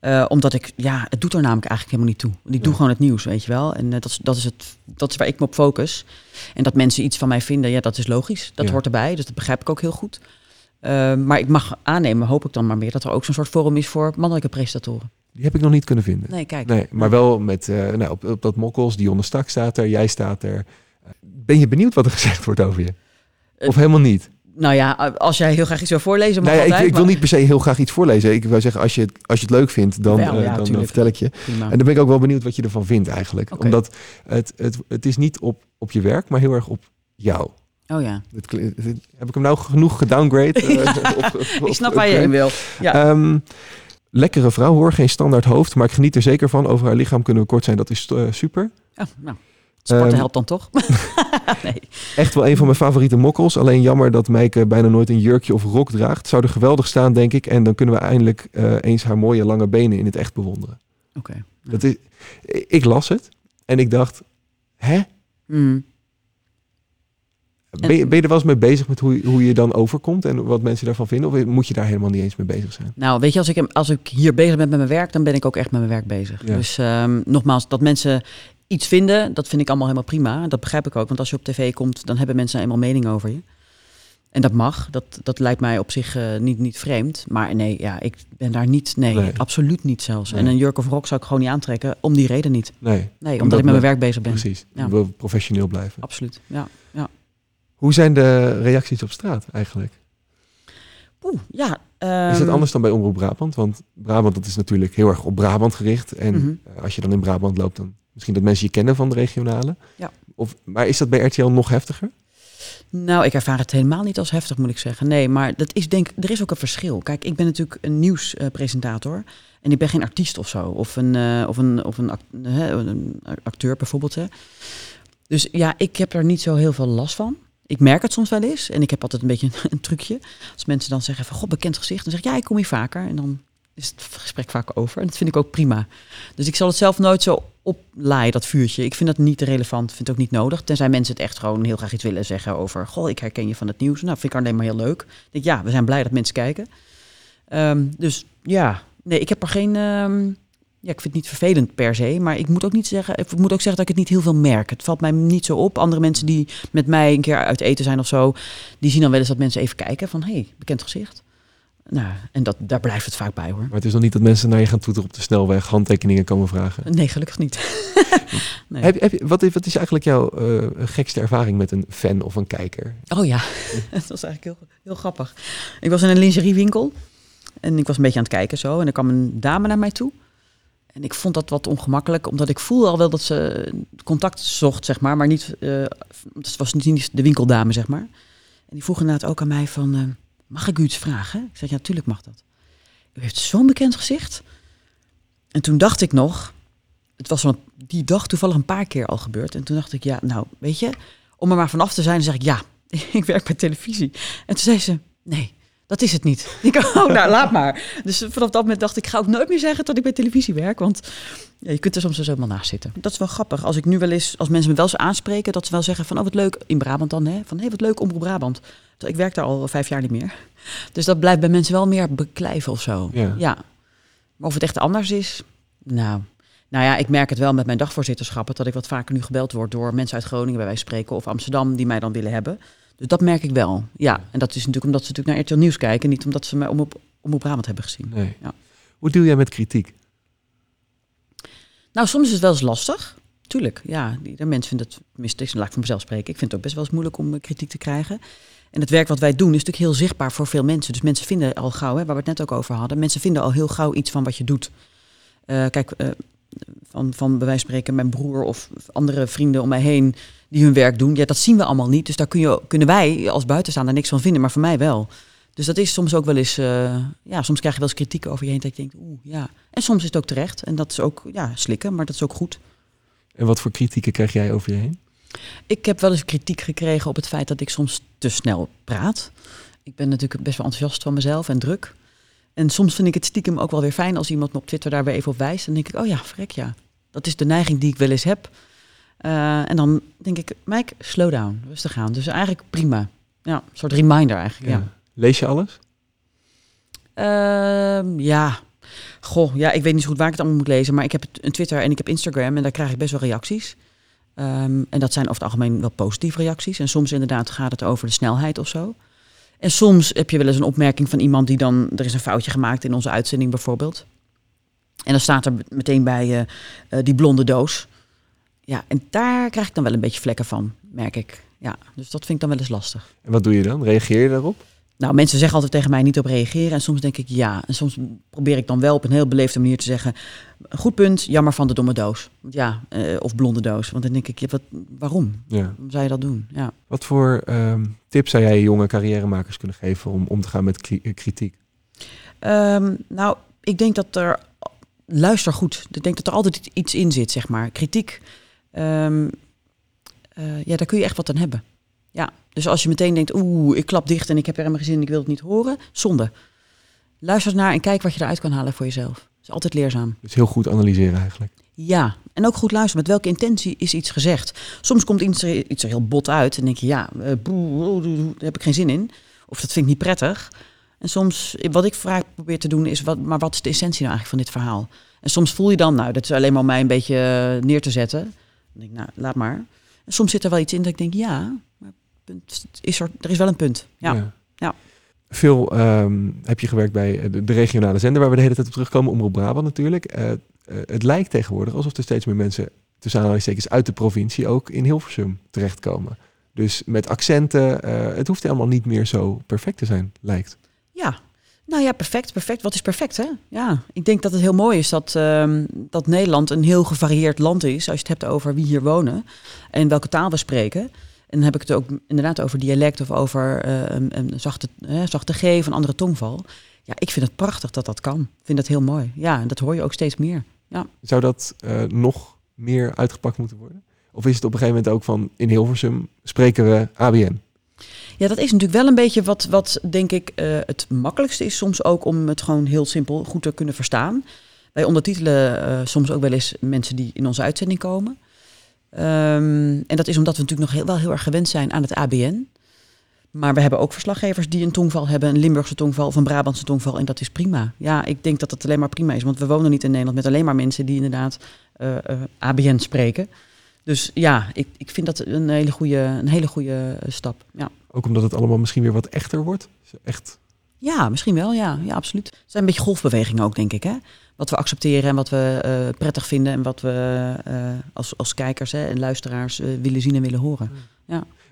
Speaker 2: Eh, omdat ik, ja, het doet er namelijk eigenlijk helemaal niet toe. Ik doe gewoon het nieuws, weet je wel. En eh, dat, is, dat, is het, dat is waar ik me op focus. En dat mensen iets van mij vinden, ja, dat is logisch. Dat
Speaker 1: Ja.
Speaker 2: hoort erbij, dus dat begrijp ik ook heel goed. Eh, maar ik mag aannemen, hoop ik dan maar meer, dat er ook zo'n soort forum is voor mannelijke presentatoren.
Speaker 1: Die heb ik nog niet kunnen vinden.
Speaker 2: Nee, kijk.
Speaker 1: Nee, maar wel met, eh, nou, op, op dat mokkels, Dionne Stak staat er, jij staat er. Ben je benieuwd wat er gezegd wordt over je?
Speaker 2: Eh,
Speaker 1: Of helemaal niet?
Speaker 2: Nou ja, als jij heel graag iets wil voorlezen, mag
Speaker 1: Nou ik, ik wil
Speaker 2: maar-
Speaker 1: niet per se heel graag iets voorlezen. Ik wil zeggen, als je het, als je het leuk vindt, dan, eh,
Speaker 2: ja,
Speaker 1: dan, vertel ik je.
Speaker 2: Prima.
Speaker 1: En dan ben ik ook wel benieuwd wat je ervan vindt eigenlijk. Omdat het, het, het is niet op, op je werk, maar heel erg op jou.
Speaker 2: Oh ja,
Speaker 1: heb ik hem nou genoeg gedowngrade? eh, op- op-
Speaker 2: ik snap waar je heen wil. Ja.
Speaker 1: Ehm, lekkere vrouw hoor, geen standaard hoofd, maar ik geniet er zeker van. Over haar lichaam kunnen we kort zijn, dat is eh, super.
Speaker 2: Oh, nou, sporten
Speaker 1: Ehm,
Speaker 2: helpt dan toch? nee.
Speaker 1: Echt wel een van mijn favoriete mokkels. Alleen jammer dat Meike bijna nooit een jurkje of rok draagt. Zou er geweldig staan, denk ik. En dan kunnen we eindelijk eh, eens haar mooie lange benen in het echt bewonderen.
Speaker 2: Oké.
Speaker 1: Dat is, ik las het en ik dacht, hè?
Speaker 2: Mm.
Speaker 1: Ben je, ben je er wel eens mee bezig met hoe, hoe je dan overkomt en wat mensen daarvan vinden? Of moet je daar helemaal niet eens mee bezig zijn?
Speaker 2: Nou, weet je, als ik, als ik hier bezig ben met mijn werk, dan ben ik ook echt met mijn werk bezig.
Speaker 1: Ja.
Speaker 2: Dus ehm, nogmaals, dat mensen iets vinden, dat vind ik allemaal helemaal prima. Dat begrijp ik ook, want als je op tv komt, dan hebben mensen eenmaal mening over je. En dat mag, dat, dat lijkt mij op zich eh, niet, niet vreemd. Maar nee, ja, ik ben daar niet, nee,
Speaker 1: Nee.
Speaker 2: absoluut niet zelfs.
Speaker 1: Nee.
Speaker 2: En een jurk of rok zou ik gewoon niet aantrekken, om die reden niet.
Speaker 1: Nee,
Speaker 2: Nee, omdat,
Speaker 1: Omdat
Speaker 2: ik met mijn
Speaker 1: we-
Speaker 2: werk bezig ben.
Speaker 1: precies.
Speaker 2: Ja.
Speaker 1: Wil professioneel blijven.
Speaker 2: Absoluut, ja.
Speaker 1: Hoe zijn de reacties op straat eigenlijk?
Speaker 2: Oeh, ja.
Speaker 1: Is het
Speaker 2: ehm,
Speaker 1: anders dan bij Omroep Brabant? Want Brabant dat is natuurlijk heel erg op Brabant gericht. En
Speaker 2: Mhm.
Speaker 1: eh, als je dan in Brabant loopt, dan misschien dat mensen je kennen van de regionale.
Speaker 2: Ja.
Speaker 1: Of, maar is dat bij RTL nog heftiger?
Speaker 2: Nou, ik ervaar het helemaal niet als heftig, moet ik zeggen. Nee, maar dat is denk, er is ook een verschil. Kijk, ik ben natuurlijk een nieuwspresentator. en ik ben geen artiest of zo. Of een, eh, of een, of een, act- hè, een acteur bijvoorbeeld. Hè. Dus ja, ik heb er niet zo heel veel last van. Ik merk het soms wel eens. En ik heb altijd een beetje een, trucje. Als mensen dan zeggen van, god, bekend gezicht. Dan zeg ik, ja, ik kom hier vaker. En dan is het gesprek vaak over. En dat vind ik ook prima. Dus ik zal het zelf nooit zo oplaaien, dat vuurtje. Ik vind dat niet relevant, vind het ook niet nodig. Tenzij mensen het echt gewoon heel graag iets willen zeggen over... goh, ik herken je van het nieuws. Nou, vind ik alleen maar heel leuk. Ik denk, ja, we zijn blij dat mensen kijken. Ehm, dus ja, nee, ik heb er geen... ehm, ja, ik vind het niet vervelend per se, maar ik moet ook niet zeggen, ik moet ook zeggen dat ik het niet heel veel merk. Het valt mij niet zo op. Andere mensen die met mij een keer uit eten zijn of zo, die zien dan wel eens dat mensen even kijken van, hé, hey, bekend gezicht. Nou, en dat, daar blijft het vaak bij hoor.
Speaker 1: Maar het is nog niet dat mensen naar je gaan toeteren op de snelweg, handtekeningen komen vragen.
Speaker 2: Nee, gelukkig niet.
Speaker 1: nee. Heb, heb, wat, is, wat is eigenlijk jouw uh, gekste ervaring met een fan of een kijker?
Speaker 2: Oh ja, dat was eigenlijk heel, heel grappig. Ik was in een lingeriewinkel en ik was een beetje aan het kijken zo. En er kwam een dame naar mij toe. En ik vond dat wat ongemakkelijk, omdat ik voelde al wel dat ze contact zocht, zeg maar. Maar niet, uh, het was niet de winkeldame, zeg maar. En die vroeg inderdaad ook aan mij van, uh, mag ik u iets vragen? Ik zei, ja, natuurlijk mag dat. U heeft zo'n bekend gezicht. En toen dacht ik nog, het was van die dag toevallig een paar keer al gebeurd. En toen dacht ik, ja, nou, weet je, om er maar vanaf te zijn, zeg ik, ja, ik werk bij televisie. En toen zei ze, nee, dat is het niet. Ik, oh, nou, laat maar. Dus vanaf dat moment dacht ik, ga ook nooit meer zeggen dat ik bij televisie werk. Want ja, je kunt er soms dus helemaal naast zitten. Dat is wel grappig. Als ik nu wel eens, als mensen me wel eens aanspreken, dat ze wel zeggen van, oh wat leuk, in Brabant dan, hè? Van, hé, hey, wat leuk, Omroep Brabant. Ik werk daar al vijf jaar niet meer. Dus dat blijft bij mensen wel meer beklijven of zo.
Speaker 1: Ja.
Speaker 2: ja. Maar of het echt anders is, nou... Nou ja, ik merk het wel met mijn dagvoorzitterschappen dat ik wat vaker nu gebeld word door mensen uit Groningen bij wijze van spreken of Amsterdam die mij dan willen hebben. Dus dat merk ik wel. Ja, en dat is natuurlijk omdat ze natuurlijk naar RTL Nieuws kijken, niet omdat ze mij om op, om op Brabant hebben gezien.
Speaker 1: Nee.
Speaker 2: Ja.
Speaker 1: Hoe deal jij met kritiek?
Speaker 2: Nou, soms is het wel eens lastig. Tuurlijk, ja. De mensen vinden het, tenminste, laat ik van mezelf spreken. Ik vind het ook best wel eens moeilijk om eh, kritiek te krijgen. En het werk wat wij doen is natuurlijk heel zichtbaar voor veel mensen. Dus mensen vinden al gauw, hè, waar we het net ook over hadden, mensen vinden al heel gauw iets van wat je doet. Uh, kijk, uh, van, van bij wijze van spreken mijn broer of andere vrienden om mij heen die hun werk doen. Ja, dat zien we allemaal niet. Dus daar kun je, kunnen wij als buitenstaander niks van vinden, maar voor mij wel. Dus dat is soms ook wel eens, uh, ja, soms krijg je wel eens kritiek over je heen dat je denkt, oeh, ja. En soms is het ook terecht en dat is ook, ja, slikken, maar dat is ook goed.
Speaker 1: En wat voor kritieken krijg jij over je heen?
Speaker 2: Ik heb wel eens kritiek gekregen op het feit dat ik soms te snel praat. Ik ben natuurlijk best wel enthousiast van mezelf en druk. En soms vind ik het stiekem ook wel weer fijn als iemand me op Twitter daar weer even op wijst. Dan denk ik, oh ja, vrek ja. Dat is de neiging die ik wel eens heb. Uh, en dan denk ik, Mike, slow down, rustig aan. Dus eigenlijk prima. Ja, een soort reminder eigenlijk, ja. ja.
Speaker 1: Lees je alles?
Speaker 2: Uh, ja. Goh, ja, ik weet niet zo goed waar ik het allemaal moet lezen. Maar ik heb een Twitter en ik heb Instagram en daar krijg ik best wel reacties. Um, en dat zijn over het algemeen wel positieve reacties. En soms inderdaad gaat het over de snelheid of zo. En soms heb je wel eens een opmerking van iemand die dan... Er is een foutje gemaakt in onze uitzending bijvoorbeeld. En dan staat er meteen bij uh, uh, die blonde doos. Ja, en daar krijg ik dan wel een beetje vlekken van, merk ik. Ja, dus dat vind ik dan wel eens lastig.
Speaker 1: En wat doe je dan? Reageer je daarop?
Speaker 2: Nou, mensen zeggen altijd tegen mij niet op reageren. En soms denk ik ja. En soms probeer ik dan wel op een heel beleefde manier te zeggen... goed punt, jammer van de domme doos. Ja, uh, of blonde doos. Want dan denk ik, ja, wat, waarom?
Speaker 1: Ja.
Speaker 2: Waarom zou je dat doen? Ja.
Speaker 1: Wat voor um, tips zou jij jonge carrièremakers kunnen geven... om om te gaan met kritiek?
Speaker 2: Um, nou, ik denk dat er... Luister goed. Ik denk dat er altijd iets in zit, zeg maar. Kritiek... Um, uh, ja, daar kun je echt wat aan hebben. Ja, dus als je meteen denkt, oeh, ik klap dicht en ik heb er helemaal geen zin, ik wil het niet horen, zonde. Luister naar en kijk wat je eruit kan halen voor jezelf. Dat is altijd leerzaam.
Speaker 1: Dus heel goed analyseren eigenlijk.
Speaker 2: Ja, en ook goed luisteren. Met welke intentie is iets gezegd? Soms komt iets er, iets er heel bot uit en denk je, ja, uh, boe, daar heb ik geen zin in. Of dat vind ik niet prettig. En soms, wat ik vaak probeer te doen, is, wat, maar wat is de essentie nou eigenlijk van dit verhaal? En soms voel je dan, nou, dat is alleen maar om mij een beetje neer te zetten. Dan denk ik, nou, laat maar. En soms zit er wel iets in dat ik denk, ja, punt, is er, er is wel een punt. Ja. ja. ja.
Speaker 1: Veel um, heb je gewerkt bij de, de, regionale zender, waar we de hele tijd op terugkomen, Omroep Brabant natuurlijk. Uh, uh, het lijkt tegenwoordig alsof er steeds meer mensen, tussen aanhalingstekens, uit de provincie ook in Hilversum terechtkomen. Dus met accenten, uh, het hoeft helemaal niet meer zo perfect te zijn, lijkt.
Speaker 2: Ja, nou ja, perfect, perfect. Wat is perfect, hè? Ja, ik denk dat het heel mooi is dat, um, dat Nederland een heel gevarieerd land is. Als je het hebt over wie hier wonen en welke taal we spreken. En dan heb ik het ook inderdaad over dialect of over uh, een, een, zachte, zachte G of een andere tongval. Ja, ik vind het prachtig dat dat kan. Ik vind dat heel mooi. Ja, en dat hoor je ook steeds meer. Ja.
Speaker 1: Zou dat uh, nog meer uitgepakt moeten worden? Of is het op een gegeven moment ook van in Hilversum spreken we ABN?
Speaker 2: Ja, dat is natuurlijk wel een beetje wat, wat denk ik, uh, het makkelijkste is soms ook om het gewoon heel simpel goed te kunnen verstaan. Wij ondertitelen uh, soms ook wel eens mensen die in onze uitzending komen. Um, en dat is omdat we natuurlijk nog heel, wel heel erg gewend zijn aan het ABN. Maar we hebben ook verslaggevers die een tongval hebben, een Limburgse tongval of een Brabantse tongval. En dat is prima. Ja, ik denk dat dat alleen maar prima is. Want we wonen niet in Nederland met alleen maar mensen die inderdaad eh, eh, ABN spreken. Dus ja, ik, ik vind dat een hele goede, een hele goede stap. Ja.
Speaker 1: Ook omdat het allemaal misschien weer wat echter wordt. Echt.
Speaker 2: Ja, misschien wel. Ja, ja, absoluut. Het zijn een beetje golfbewegingen ook, denk ik. Hè? Wat we accepteren en wat we eh, prettig vinden. En wat we eh, als, als kijkers hè, en luisteraars eh, willen zien en willen horen.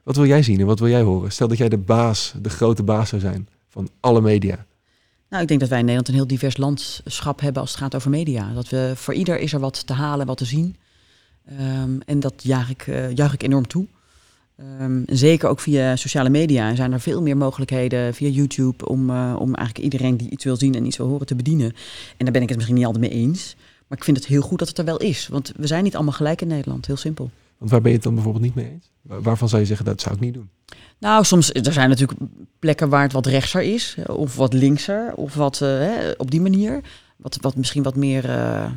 Speaker 1: Wat wil jij zien en wat wil jij horen? Stel dat jij de baas, de grote baas zou zijn van alle media.
Speaker 2: Nou, ik denk dat wij in Nederland een heel divers landschap hebben als het gaat over media. Dat we voor ieder is er wat te halen, wat te zien. Ehm, en dat juich ik, juich ik enorm toe. Ehm, zeker ook via sociale media zijn er veel meer mogelijkheden via YouTube om, eh, om eigenlijk iedereen die iets wil zien en iets wil horen te bedienen. En daar ben ik het misschien niet altijd mee eens. Maar ik vind het heel goed dat het er wel is. Want we zijn niet allemaal gelijk in Nederland. Heel simpel.
Speaker 1: Want waar ben je het dan bijvoorbeeld niet mee eens? Waar- Waarvan zou je zeggen, dat zou ik niet doen?
Speaker 2: Nou, soms er zijn natuurlijk plekken waar het wat rechtser is, eh, of wat linkser, of wat eh, hè, op die manier. Wat, wat misschien wat meer eh, eh,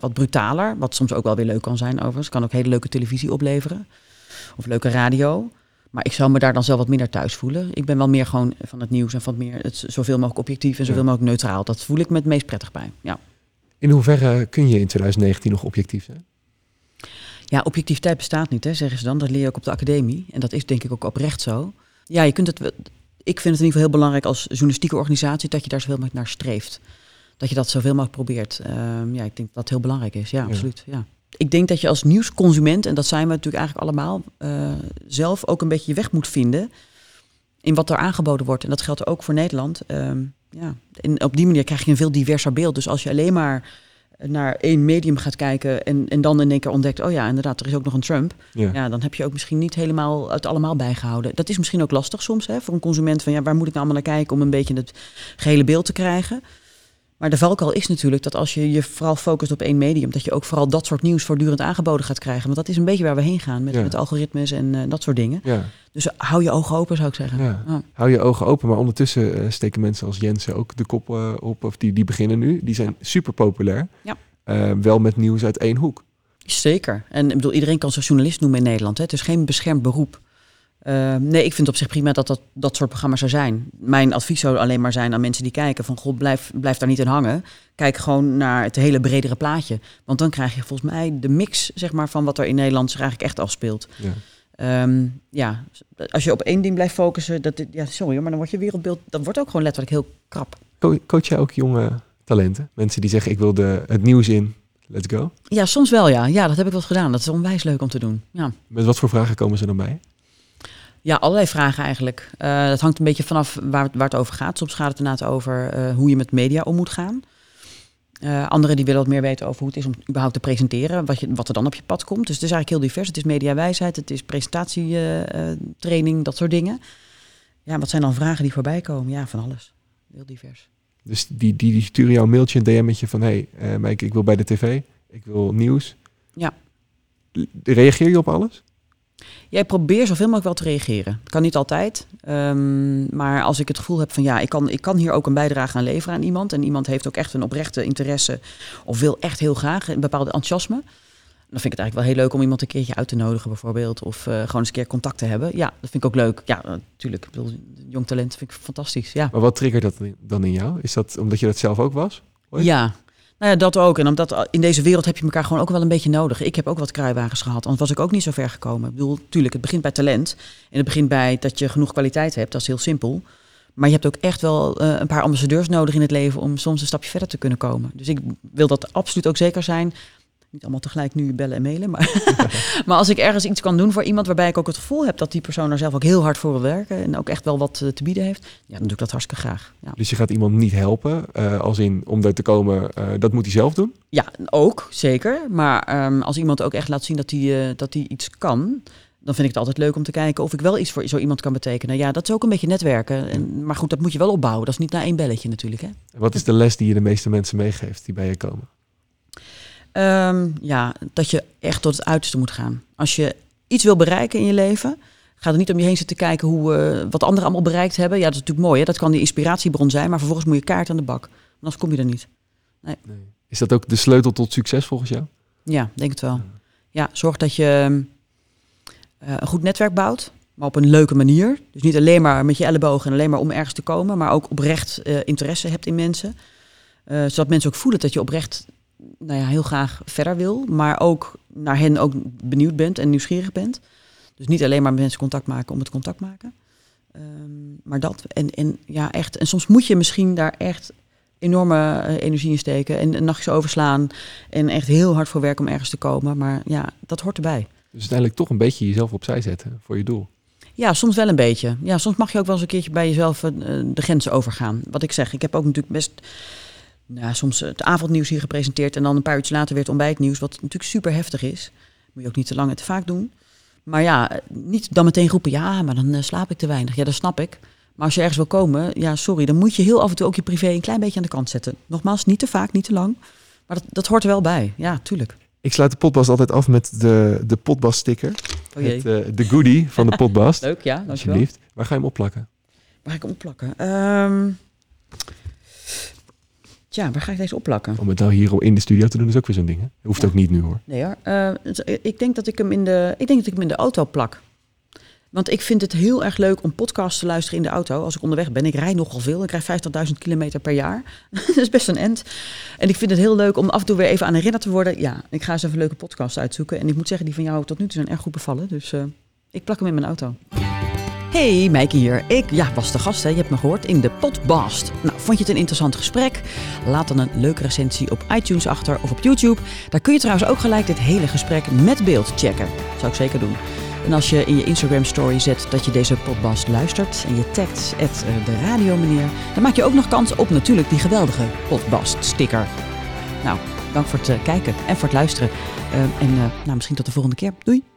Speaker 2: wat brutaler. Wat soms ook wel weer leuk kan zijn, overigens. Kan ook hele leuke televisie opleveren. Of leuke radio. Maar ik zou me daar dan zelf wat minder thuis voelen. Ik ben wel meer gewoon van het nieuws en van het meer het zoveel mogelijk objectief en zoveel
Speaker 1: Ja.
Speaker 2: mogelijk neutraal. Dat voel ik me het meest prettig bij. Ja.
Speaker 1: In hoeverre kun je in 2019 nog objectief zijn?
Speaker 2: Ja, objectiviteit bestaat niet, hè, zeggen ze dan. Dat leer je ook op de academie. En dat is denk ik ook oprecht zo. Ja, je kunt het. Ik vind het in ieder geval heel belangrijk als journalistieke organisatie dat je daar zoveel mogelijk naar streeft. Dat je dat zoveel mogelijk probeert. Ehm, ja, ik denk dat dat heel belangrijk is. Ja,
Speaker 1: Ja.
Speaker 2: absoluut. Ja. Ik denk dat je als nieuwsconsument, en dat zijn we natuurlijk eigenlijk allemaal, eh, zelf ook een beetje je weg moet vinden in wat er aangeboden wordt. En dat geldt ook voor Nederland. Ehm, ja. En op die manier krijg je een veel diverser beeld. Dus als je alleen maar naar één medium gaat kijken en, en dan in één keer ontdekt, oh ja, inderdaad, er is ook nog een Trump.
Speaker 1: Ja.
Speaker 2: Ja, dan heb je ook misschien niet helemaal het allemaal bijgehouden. Dat is misschien ook lastig soms hè, voor een consument. Van ja, waar moet ik nou allemaal naar kijken om een beetje het gehele beeld te krijgen? Maar de valkuil is natuurlijk dat als je je vooral focust op één medium, dat je ook vooral dat soort nieuws voortdurend aangeboden gaat krijgen. Want dat is een beetje waar we heen gaan met,
Speaker 1: Ja.
Speaker 2: met algoritmes en eh, dat soort dingen.
Speaker 1: Ja.
Speaker 2: Dus hou je ogen open, zou ik zeggen.
Speaker 1: Ja.
Speaker 2: Ja.
Speaker 1: Hou je ogen open, maar ondertussen eh, steken mensen als Jensen ook de kop eh, op. Of die, die beginnen nu. Die zijn super populair.
Speaker 2: Ja.
Speaker 1: Eh, wel met nieuws uit één hoek.
Speaker 2: Zeker. En ik bedoel, iedereen kan zich journalist noemen in Nederland. Hè. Het is geen beschermd beroep. Eh, nee, ik vind op zich prima dat, dat dat soort programma's er zijn. Mijn advies zou alleen maar zijn aan mensen die kijken: van god, blijf, blijf daar niet in hangen. Kijk gewoon naar het hele bredere plaatje. Want dan krijg je volgens mij de mix zeg maar, van wat er in Nederland zich eigenlijk echt afspeelt.
Speaker 1: Ja.
Speaker 2: Ehm, ja, als je op één ding blijft focussen, dat, ja, sorry, maar dan wordt je wereldbeeld, dat wordt ook gewoon letterlijk heel krap.
Speaker 1: Co- coach jij ook jonge talenten? Mensen die zeggen, ik wil de, het nieuws in. Let's go.
Speaker 2: Ja, soms wel, ja. Ja, dat heb ik wel gedaan. Dat is onwijs leuk om te doen. Ja.
Speaker 1: Met wat voor vragen komen ze dan bij?
Speaker 2: Ja, allerlei vragen eigenlijk. Eh dat hangt een beetje vanaf waar, het- waar het over gaat. Soms gaat het inderdaad over eh, hoe je met media om moet gaan. Eh anderen die willen wat meer weten over hoe het is om überhaupt te presenteren. Wat, je, wat er dan op je pad komt. Dus het is eigenlijk heel divers. Het is mediawijsheid, het is presentatietraining, dat soort dingen. Ja, wat zijn dan vragen die voorbij komen? Ja, van alles. Heel divers.
Speaker 1: Dus die, die, die sturen jou een mailtje, een DM'tje van... Hé, hey, Mike, ik wil bij de tv. Ik wil nieuws.
Speaker 2: Ja.
Speaker 1: Reageer je op alles?
Speaker 2: Jij probeert zoveel mogelijk wel te reageren. Kan niet altijd. ehm, maar als ik het gevoel heb van ja, ik kan, ik kan hier ook een bijdrage aan leveren aan iemand. En iemand heeft ook echt een oprechte interesse. Of wil echt heel graag een bepaalde enthousiasme. Dan vind ik het eigenlijk wel heel leuk om iemand een keertje uit te nodigen bijvoorbeeld. Of eh, gewoon eens een keer contact te hebben. Ja, dat vind ik ook leuk. Ja, natuurlijk. Jong talent vind ik fantastisch. Ja.
Speaker 1: Maar wat triggert dat dan in jou? Is dat omdat je dat zelf ook was? Ooit?
Speaker 2: Ja, nou ja, dat ook. En omdat in deze wereld heb je elkaar gewoon ook wel een beetje nodig. Ik heb ook wat kruiwagens gehad, anders was ik ook niet zo ver gekomen. Ik bedoel, tuurlijk, het begint bij talent. En het begint bij dat je genoeg kwaliteit hebt, dat is heel simpel. Maar je hebt ook echt wel eh, een paar ambassadeurs nodig in het leven om soms een stapje verder te kunnen komen. Dus ik wil dat absoluut ook zeker zijn. Niet allemaal tegelijk nu bellen en mailen, maar, maar als ik ergens iets kan doen voor iemand waarbij ik ook het gevoel heb dat die persoon er zelf ook heel hard voor wil werken en ook echt wel wat eh, te bieden heeft, ja, dan doe ik dat hartstikke graag. Ja.
Speaker 1: Dus je gaat iemand niet helpen, eh, als in om daar te komen, eh, dat moet hij zelf doen?
Speaker 2: Ja, ook, zeker. Maar ehm, als iemand ook echt laat zien dat hij, dat hij iets kan, dan vind ik het altijd leuk om te kijken of ik wel iets voor zo iemand kan betekenen. Ja, dat is ook een beetje netwerken. En, maar goed, dat moet je wel opbouwen. Dat is niet na één belletje natuurlijk. Hè?
Speaker 1: Wat is de les die je de meeste mensen meegeeft die bij je komen?
Speaker 2: Ehm, ja, dat je echt tot het uiterste moet gaan. Als je iets wil bereiken in je leven, ga er niet om je heen zitten kijken hoe, eh, wat anderen allemaal bereikt hebben. Ja, dat is natuurlijk mooi. Hè? Dat kan die inspiratiebron zijn, maar vervolgens moet je kaart aan de bak. Anders kom je er niet.
Speaker 1: Nee. Is dat ook de sleutel tot succes volgens jou?
Speaker 2: Ja, denk het wel. Ja, zorg dat je eh, een goed netwerk bouwt. maar op een leuke manier. Dus niet alleen maar met je ellebogen en alleen maar om ergens te komen, maar ook oprecht eh, interesse hebt in mensen. Zodat mensen ook voelen dat je oprecht nou ja, heel graag verder wil, maar ook naar hen ook benieuwd bent en nieuwsgierig bent. Dus niet alleen maar met mensen contact maken om het contact maken. Ehm, maar dat. En, en ja, echt. En soms moet je misschien daar echt enorme eh, energie in steken. En een nachtje overslaan. En echt heel hard voor werk om ergens te komen. Maar ja, dat hoort erbij.
Speaker 1: Dus uiteindelijk toch een beetje jezelf opzij zetten voor je doel.
Speaker 2: Ja, soms wel een beetje. Ja, soms mag je ook wel eens een keertje bij jezelf uh, de grenzen overgaan. Wat ik zeg, ik heb ook natuurlijk best nou, soms het avondnieuws hier gepresenteerd en dan een paar uurtjes later weer het ontbijtnieuws, wat natuurlijk super heftig is. Moet je ook niet te lang en te vaak doen. Maar ja, niet dan meteen roepen, ja, maar dan uh, slaap ik te weinig. Ja, dat snap ik. Maar als je ergens wil komen, ja, sorry, dan moet je heel af en toe ook je privé een klein beetje aan de kant zetten. Nogmaals, niet te vaak, niet te lang. Maar dat, dat hoort er wel bij. Ja, tuurlijk.
Speaker 1: Ik sluit de potbast altijd af met de, de potbast sticker.
Speaker 2: Oh jee.
Speaker 1: Het, uh, de goodie van de potbast.
Speaker 2: Leuk, ja, dankjewel.
Speaker 1: Alsjeblieft. Waar ga je hem opplakken?
Speaker 2: Waar ga ik hem opplakken? Um, ja, waar ga ik deze opplakken?
Speaker 1: Om het nou hier in de studio te doen is ook weer zo'n ding. Hè? Hoeft
Speaker 2: ja.
Speaker 1: ook niet nu hoor.
Speaker 2: Nee hoor. Uh, ik denk dat ik hem in de, ik denk dat ik hem in de auto plak. Want ik vind het heel erg leuk om podcasts te luisteren in de auto. Als ik onderweg ben, ik rij nogal veel. Ik krijg 50.000 kilometer per jaar. dat is best een end. En ik vind het heel leuk om af en toe weer even aan herinnerd te worden. Ja, ik ga eens even leuke podcasts uitzoeken. En ik moet zeggen, die van jou tot nu toe zijn erg goed bevallen. Dus uh, ik plak hem in mijn auto. Hey, Mijke hier. Ik ja, was de gast, hè. je hebt me gehoord, in de Podbast. Nou, vond je het een interessant gesprek? Laat dan een leuke recensie op iTunes achter of op YouTube. Daar kun je trouwens ook gelijk dit hele gesprek met beeld checken. Zou ik zeker doen. En als je in je Instagram story zet dat je deze Podbast luistert en je tagt at de radio meneer, dan maak je ook nog kans op natuurlijk die geweldige Podbast sticker. Nou, dank voor het kijken en voor het luisteren. Uh, en nou, misschien tot de volgende keer. Doei!